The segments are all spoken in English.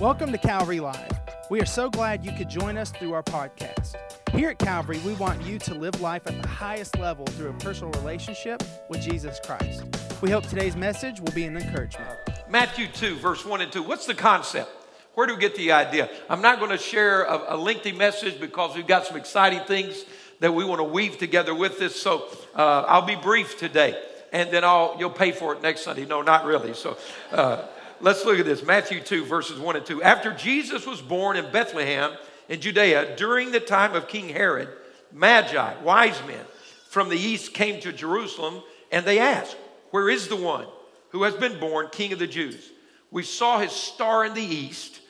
Welcome to Calvary Live. We are so glad you could join us through our podcast. Here at Calvary, we want you to live life at the highest level through a personal relationship with Jesus Christ. We hope today's message will be an encouragement. Matthew 2, verse 1 and 2. What's the concept? Where do we get the idea? I'm not going to share a, a lengthy message because we've got some exciting things that we want to weave together with this. So uh, I'll be brief today, and then I'll you'll pay for it next Sunday. No, not really. So. Uh, let's look at this Matthew 2, verses 1 and 2. After Jesus was born in Bethlehem in Judea, during the time of King Herod, Magi, wise men from the east, came to Jerusalem and they asked, Where is the one who has been born King of the Jews? We saw his star in the east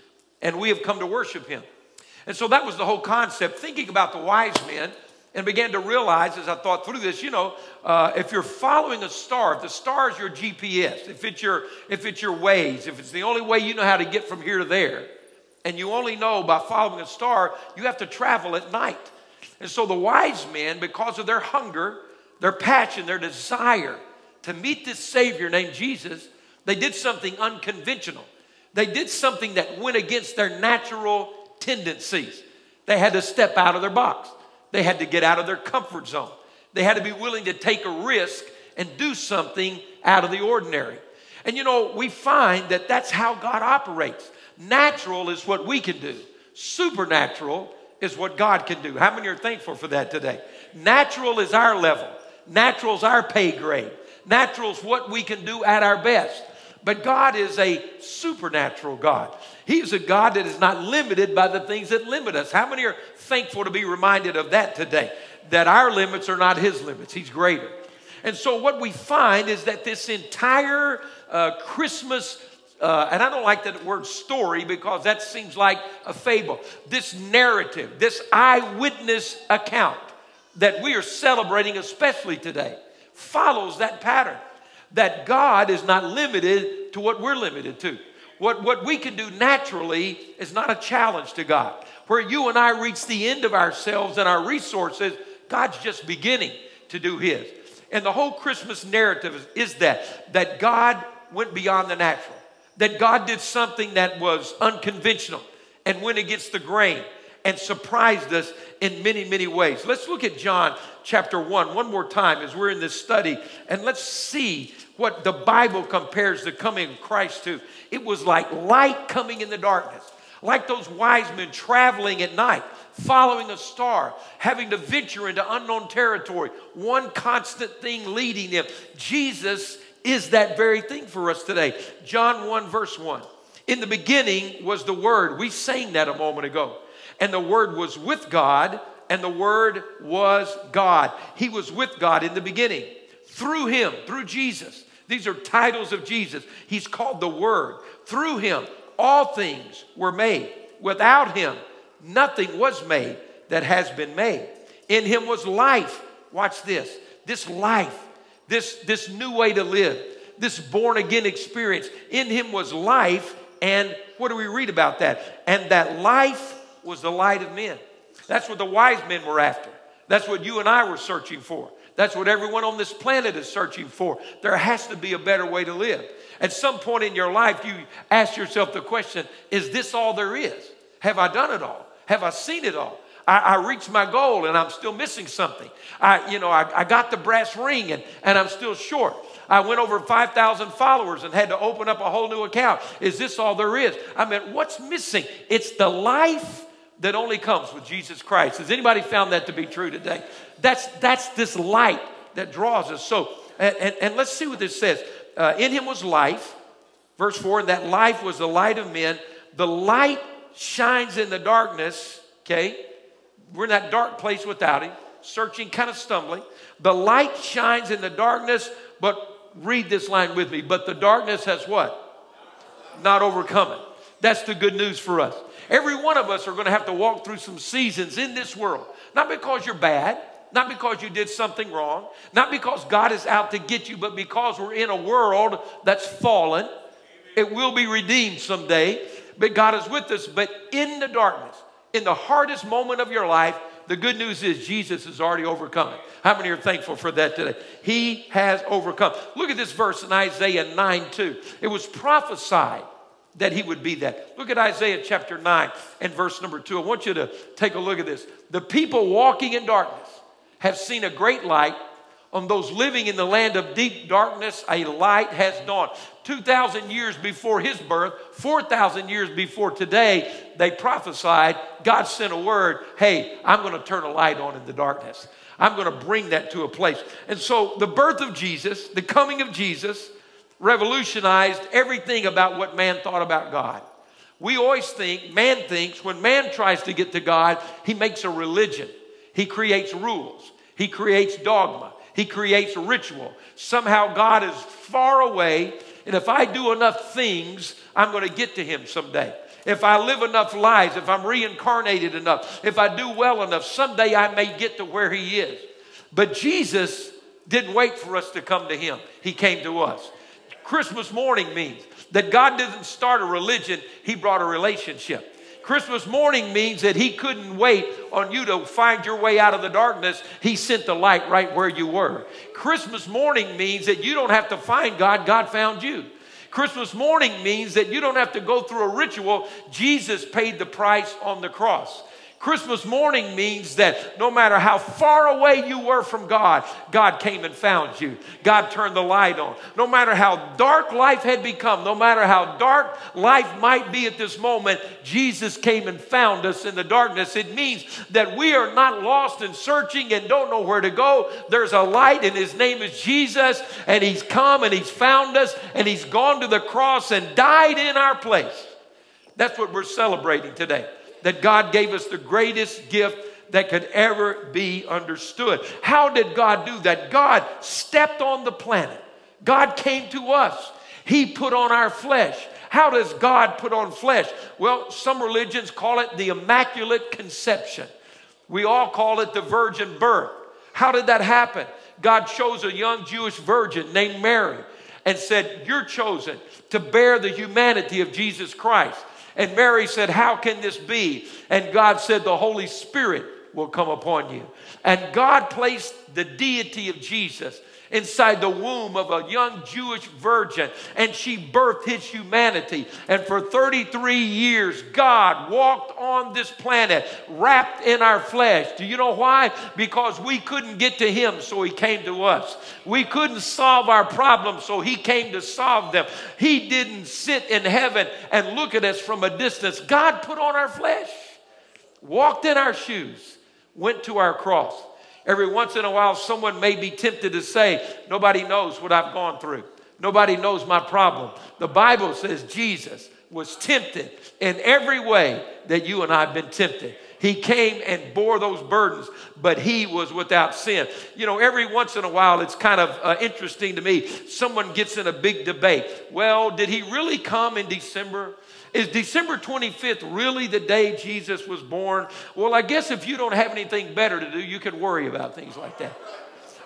and we have come to worship him. And so that was the whole concept, thinking about the wise men and began to realize as I thought through this, you know, uh, if you're following a star, if the star is your GPS, if it's your if it's your Waze, if it's the only way you know how to get from here to there, and you only know by following a star, you have to travel at night. And so the wise men, because of their hunger, their passion, their desire to meet this Savior named Jesus, they did something unconventional. They did something that went against their natural tendencies. They had to step out of their box. They had to get out of their comfort zone. They had to be willing to take a risk and do something out of the ordinary. And you know, we find that that's how God operates. Natural is what we can do, supernatural is what God can do. How many are thankful for that today? Natural is our level, natural is our pay grade, natural is what we can do at our best. But God is a supernatural God. He is a God that is not limited by the things that limit us. How many are thankful to be reminded of that today? That our limits are not His limits, He's greater. And so, what we find is that this entire uh, Christmas, uh, and I don't like that word story because that seems like a fable, this narrative, this eyewitness account that we are celebrating, especially today, follows that pattern that God is not limited to what we're limited to. What, what we can do naturally is not a challenge to God. Where you and I reach the end of ourselves and our resources, God's just beginning to do His. And the whole Christmas narrative is, is that, that God went beyond the natural, that God did something that was unconventional and went against the grain and surprised us in many, many ways. Let's look at John chapter 1 one more time as we're in this study, and let's see what the Bible compares the coming of Christ to. It was like light coming in the darkness, like those wise men traveling at night, following a star, having to venture into unknown territory, one constant thing leading them. Jesus is that very thing for us today. John 1, verse 1. In the beginning was the Word. We sang that a moment ago. And the Word was with God, and the Word was God. He was with God in the beginning. Through Him, through Jesus, these are titles of Jesus. He's called the Word. Through him, all things were made. Without him, nothing was made that has been made. In him was life. Watch this. This life, this, this new way to live, this born again experience. In him was life. And what do we read about that? And that life was the light of men. That's what the wise men were after. That's what you and I were searching for. That's what everyone on this planet is searching for. There has to be a better way to live. At some point in your life, you ask yourself the question Is this all there is? Have I done it all? Have I seen it all? I, I reached my goal and I'm still missing something. I, you know, I, I got the brass ring and, and I'm still short. I went over 5,000 followers and had to open up a whole new account. Is this all there is? I mean, what's missing? It's the life that only comes with Jesus Christ. Has anybody found that to be true today? That's, that's this light that draws us. So, and, and, and let's see what this says. Uh, in him was life, verse 4, and that life was the light of men. The light shines in the darkness, okay? We're in that dark place without him, searching, kind of stumbling. The light shines in the darkness, but read this line with me. But the darkness has what? Not overcome it. That's the good news for us. Every one of us are going to have to walk through some seasons in this world. Not because you're bad, not because you did something wrong, not because God is out to get you, but because we're in a world that's fallen. It will be redeemed someday, but God is with us. But in the darkness, in the hardest moment of your life, the good news is Jesus has already overcome. How many are thankful for that today? He has overcome. Look at this verse in Isaiah 9 2. It was prophesied that he would be that. Look at Isaiah chapter 9 and verse number 2. I want you to take a look at this. The people walking in darkness have seen a great light. On those living in the land of deep darkness, a light has dawned. 2,000 years before his birth, 4,000 years before today, they prophesied, God sent a word, hey, I'm going to turn a light on in the darkness. I'm going to bring that to a place. And so the birth of Jesus, the coming of Jesus, revolutionized everything about what man thought about God. We always think, man thinks, when man tries to get to God, he makes a religion. He creates rules. He creates dogma. He creates ritual. Somehow God is far away, and if I do enough things, I'm going to get to him someday. If I live enough lives, if I'm reincarnated enough, if I do well enough, someday I may get to where he is. But Jesus didn't wait for us to come to him, he came to us. Christmas morning means that God didn't start a religion, He brought a relationship. Christmas morning means that He couldn't wait on you to find your way out of the darkness. He sent the light right where you were. Christmas morning means that you don't have to find God, God found you. Christmas morning means that you don't have to go through a ritual. Jesus paid the price on the cross. Christmas morning means that no matter how far away you were from God, God came and found you. God turned the light on. No matter how dark life had become, no matter how dark life might be at this moment, Jesus came and found us in the darkness. It means that we are not lost and searching and don't know where to go. There's a light, and His name is Jesus, and He's come and He's found us, and He's gone to the cross and died in our place. That's what we're celebrating today that God gave us the greatest gift that could ever be understood. How did God do that? God stepped on the planet, God came to us, He put on our flesh. How does God put on flesh? Well, some religions call it the Immaculate Conception. We all call it the virgin birth. How did that happen? God chose a young Jewish virgin named Mary and said, You're chosen to bear the humanity of Jesus Christ. And Mary said, How can this be? And God said, The Holy Spirit will come upon you. And God placed the deity of Jesus inside the womb of a young Jewish virgin, and she birthed his humanity. And for 33 years, God walked on this planet wrapped in our flesh. Do you know why? Because we couldn't get to him, so he came to us. We couldn't solve our problems, so he came to solve them. He didn't sit in heaven and look at us from a distance. God put on our flesh, walked in our shoes, went to our cross Every once in a while, someone may be tempted to say, Nobody knows what I've gone through. Nobody knows my problem. The Bible says Jesus was tempted in every way that you and I have been tempted. He came and bore those burdens, but he was without sin. You know, every once in a while, it's kind of uh, interesting to me. Someone gets in a big debate. Well, did he really come in December? Is December 25th really the day Jesus was born? Well, I guess if you don't have anything better to do, you can worry about things like that.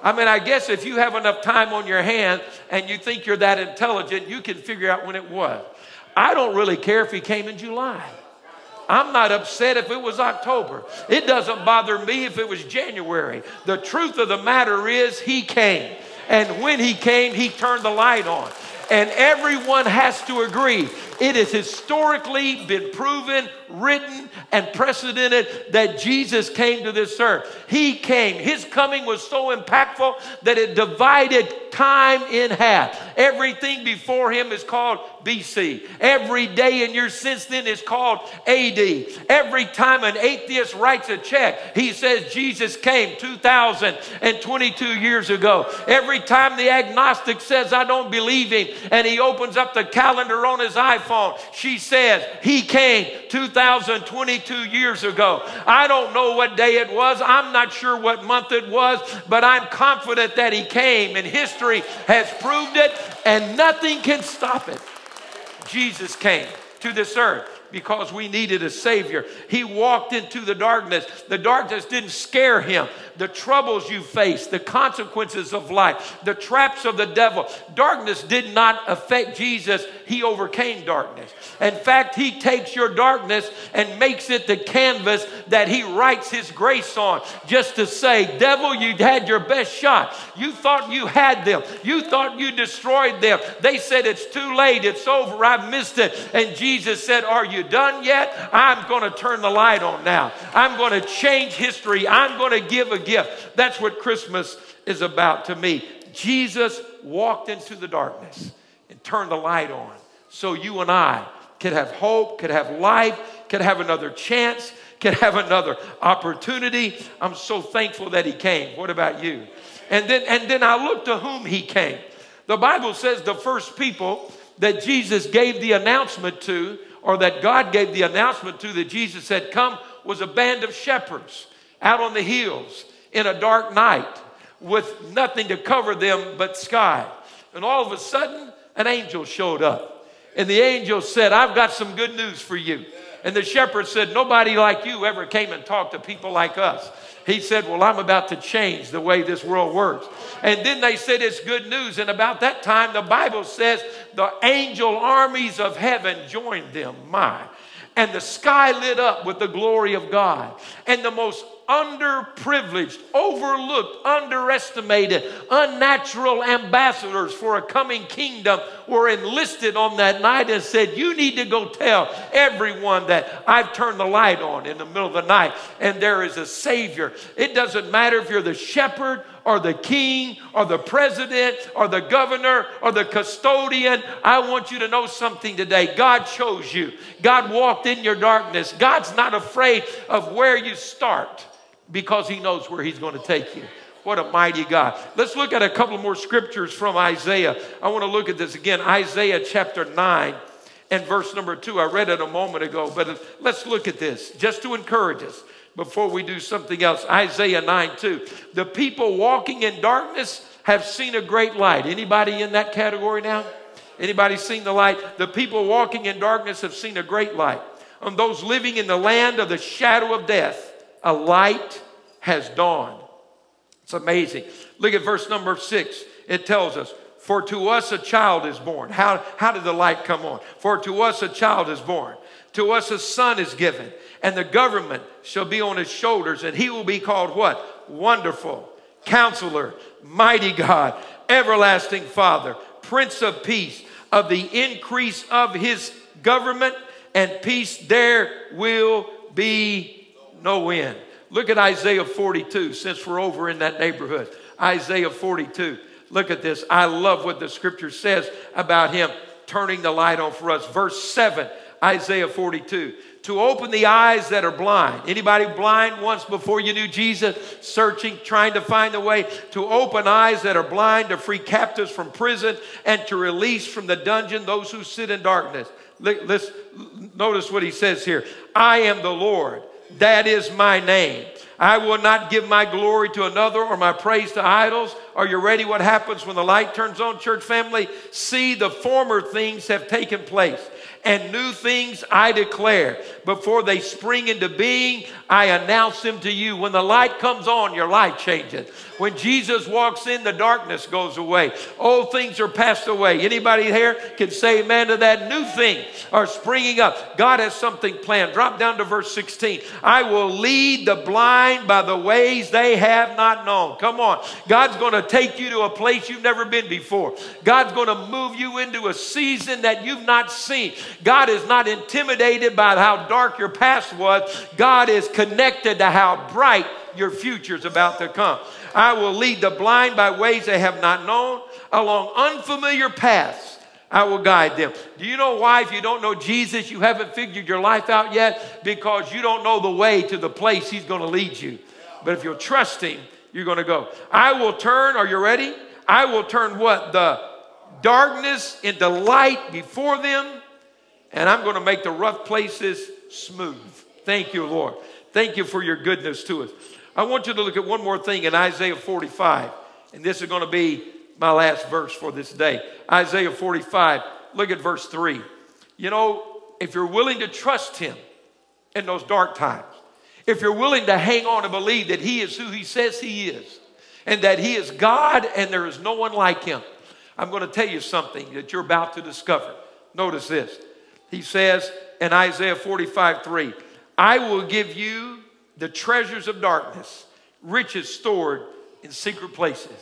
I mean, I guess if you have enough time on your hand and you think you're that intelligent, you can figure out when it was. I don't really care if he came in July. I'm not upset if it was October. It doesn't bother me if it was January. The truth of the matter is, he came. And when he came, he turned the light on. And everyone has to agree it has historically been proven, written, and precedented that Jesus came to this earth. He came. His coming was so impactful that it divided time in half. Everything before him is called BC. Every day in your since then is called AD. Every time an atheist writes a check, he says Jesus came 2022 years ago. Every time the agnostic says, I don't believe him, and he opens up the calendar on his iPhone, she says, He came 2022 years ago. I don't know what day it was. I'm not sure what month it was, but I'm confident that he came, and history has proved it, and nothing can stop it. Jesus came to this earth. Because we needed a Savior. He walked into the darkness. The darkness didn't scare him. The troubles you face, the consequences of life, the traps of the devil, darkness did not affect Jesus. He overcame darkness. In fact, He takes your darkness and makes it the canvas that He writes His grace on, just to say, Devil, you had your best shot. You thought you had them, you thought you destroyed them. They said, It's too late, it's over, I missed it. And Jesus said, Are you done yet? I'm going to turn the light on now. I'm going to change history. I'm going to give a gift. That's what Christmas is about to me. Jesus walked into the darkness and turned the light on so you and I could have hope, could have life, could have another chance, could have another opportunity. I'm so thankful that he came. What about you? And then and then I look to whom he came. The Bible says the first people that Jesus gave the announcement to, or that God gave the announcement to that Jesus had come, was a band of shepherds out on the hills in a dark night with nothing to cover them but sky. And all of a sudden, an angel showed up. And the angel said, I've got some good news for you. And the shepherd said, Nobody like you ever came and talked to people like us. He said, Well, I'm about to change the way this world works. And then they said, It's good news. And about that time, the Bible says the angel armies of heaven joined them. My. And the sky lit up with the glory of God. And the most underprivileged, overlooked, underestimated, unnatural ambassadors for a coming kingdom were enlisted on that night and said, You need to go tell everyone that I've turned the light on in the middle of the night and there is a Savior. It doesn't matter if you're the shepherd or the king or the president or the governor or the custodian. I want you to know something today. God chose you, God walked in your darkness. God's not afraid of where you start because he knows where he's going to take you. What a mighty God. Let's look at a couple more scriptures from Isaiah. I want to look at this again. Isaiah chapter 9 and verse number 2. I read it a moment ago, but let's look at this just to encourage us before we do something else. Isaiah 9 2. The people walking in darkness have seen a great light. Anybody in that category now? Anybody seen the light? The people walking in darkness have seen a great light. On those living in the land of the shadow of death, a light has dawned. It's amazing. Look at verse number six. It tells us, For to us a child is born. How, how did the light come on? For to us a child is born. To us a son is given, and the government shall be on his shoulders, and he will be called what? Wonderful, Counselor, Mighty God, Everlasting Father, Prince of Peace. Of the increase of his government and peace, there will be no end. Look at Isaiah 42, since we're over in that neighborhood. Isaiah 42. Look at this. I love what the scripture says about him turning the light on for us. Verse 7, Isaiah 42. To open the eyes that are blind. Anybody blind once before you knew Jesus? Searching, trying to find the way. To open eyes that are blind, to free captives from prison, and to release from the dungeon those who sit in darkness. Let's notice what he says here. I am the Lord that is my name. I will not give my glory to another or my praise to idols. Are you ready? What happens when the light turns on, church family? See, the former things have taken place and new things I declare. Before they spring into being, I announce them to you. When the light comes on, your life changes. When Jesus walks in, the darkness goes away. Old things are passed away. Anybody here can say amen to that? New things are springing up. God has something planned. Drop down to verse 16. I will lead the blind by the ways they have not known. Come on. God's going to take you to a place you've never been before. God's going to move you into a season that you've not seen. God is not intimidated by how dark your past was. God is connected to how bright your future is about to come. I will lead the blind by ways they have not known, along unfamiliar paths. I will guide them. Do you know why, if you don't know Jesus, you haven't figured your life out yet? Because you don't know the way to the place He's going to lead you. But if you'll trust Him, you're going to go. I will turn, are you ready? I will turn what? The darkness into light before them, and I'm going to make the rough places smooth. Thank you, Lord. Thank you for your goodness to us. I want you to look at one more thing in Isaiah 45, and this is going to be my last verse for this day. Isaiah 45, look at verse 3. You know, if you're willing to trust Him in those dark times, if you're willing to hang on and believe that He is who He says He is, and that He is God and there is no one like Him, I'm going to tell you something that you're about to discover. Notice this. He says in Isaiah 45 3, I will give you the treasures of darkness, riches stored in secret places.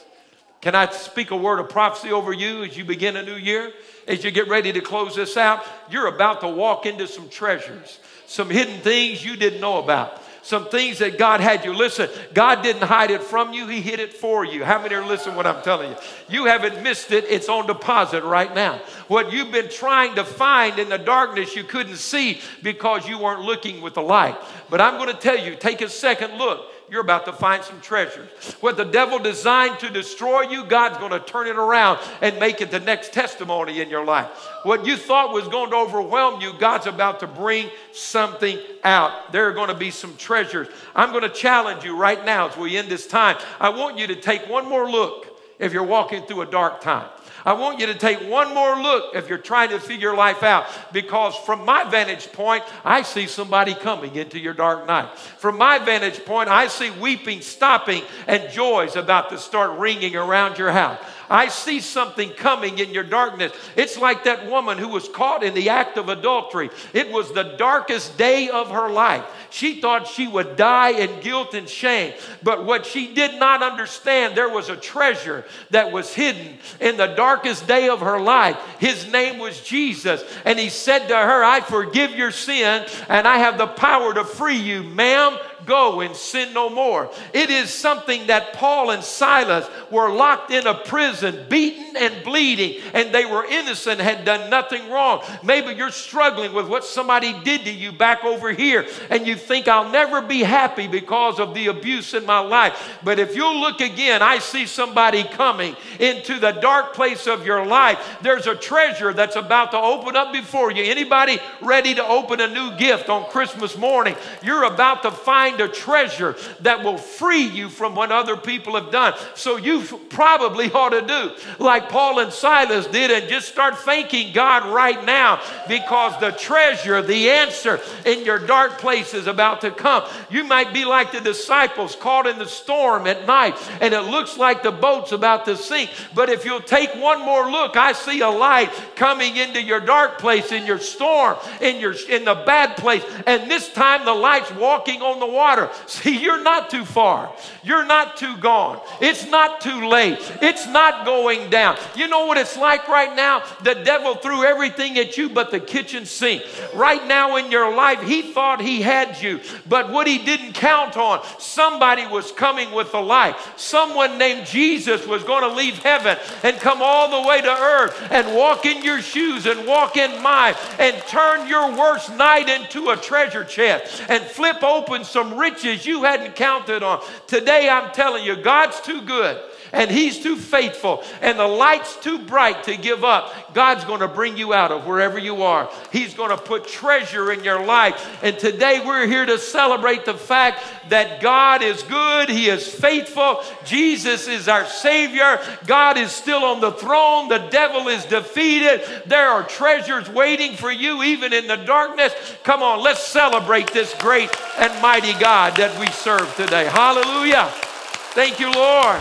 Can I speak a word of prophecy over you as you begin a new year? As you get ready to close this out, you're about to walk into some treasures, some hidden things you didn't know about some things that God had you. Listen, God didn't hide it from you, He hid it for you. How many are listening what I'm telling you? You haven't missed it, it's on deposit right now. What you've been trying to find in the darkness, you couldn't see because you weren't looking with the light. But I'm going to tell you, take a second look you're about to find some treasures. What the devil designed to destroy you, God's going to turn it around and make it the next testimony in your life. What you thought was going to overwhelm you, God's about to bring something out. There are going to be some treasures. I'm going to challenge you right now as we end this time. I want you to take one more look if you're walking through a dark time. I want you to take one more look if you're trying to figure life out, because from my vantage point, I see somebody coming into your dark night. From my vantage point, I see weeping stopping and joys about to start ringing around your house. I see something coming in your darkness. It's like that woman who was caught in the act of adultery. It was the darkest day of her life. She thought she would die in guilt and shame. But what she did not understand, there was a treasure that was hidden in the darkest day of her life. His name was Jesus. And he said to her, I forgive your sin and I have the power to free you. Ma'am, go and sin no more. It is something that Paul and Silas were locked in a prison, beaten and bleeding, and they were innocent, had done nothing wrong. Maybe you're struggling with what somebody did to you back over here, and you think, I'll never be happy because of the abuse in my life. But if you look again, I see somebody coming into the dark place of your life. There's a treasure that's about to open up before you. Anybody ready to open a new gift on Christmas morning? You're about to find find a treasure that will free you from what other people have done. So you probably ought to do like Paul and Silas did and just start thanking God right now because the treasure, the answer in your dark place is about to come. You might be like the disciples caught in the storm at night and it looks like the boat's about to sink. But if you'll take one more look, I see a light coming into your dark place, in your storm, in your in the bad place. And this time the light's walking on the water water. See, you're not too far. You're not too gone. It's not too late. It's not going down. You know what it's like right now? The devil threw everything at you but the kitchen sink. Right now in your life, he thought he had you, but what he didn't count on, somebody was coming with the light. Someone named Jesus was going to leave heaven and come all the way to earth and walk in your shoes and walk in mine and turn your worst night into a treasure chest and flip open riches you hadn't counted on. Today, I'm telling you, God's too good and He's too faithful and the light's too bright to give up. God's going to bring you out of wherever you are. He's going to put treasure in your life. And today, we're here to celebrate the fact that God is good, He is faithful, Jesus is our Savior, God is still on the throne, the devil is defeated. There are treasures waiting for you even in the darkness. Come on, let's celebrate this great and mighty God that we serve today. Hallelujah. Thank you, Lord.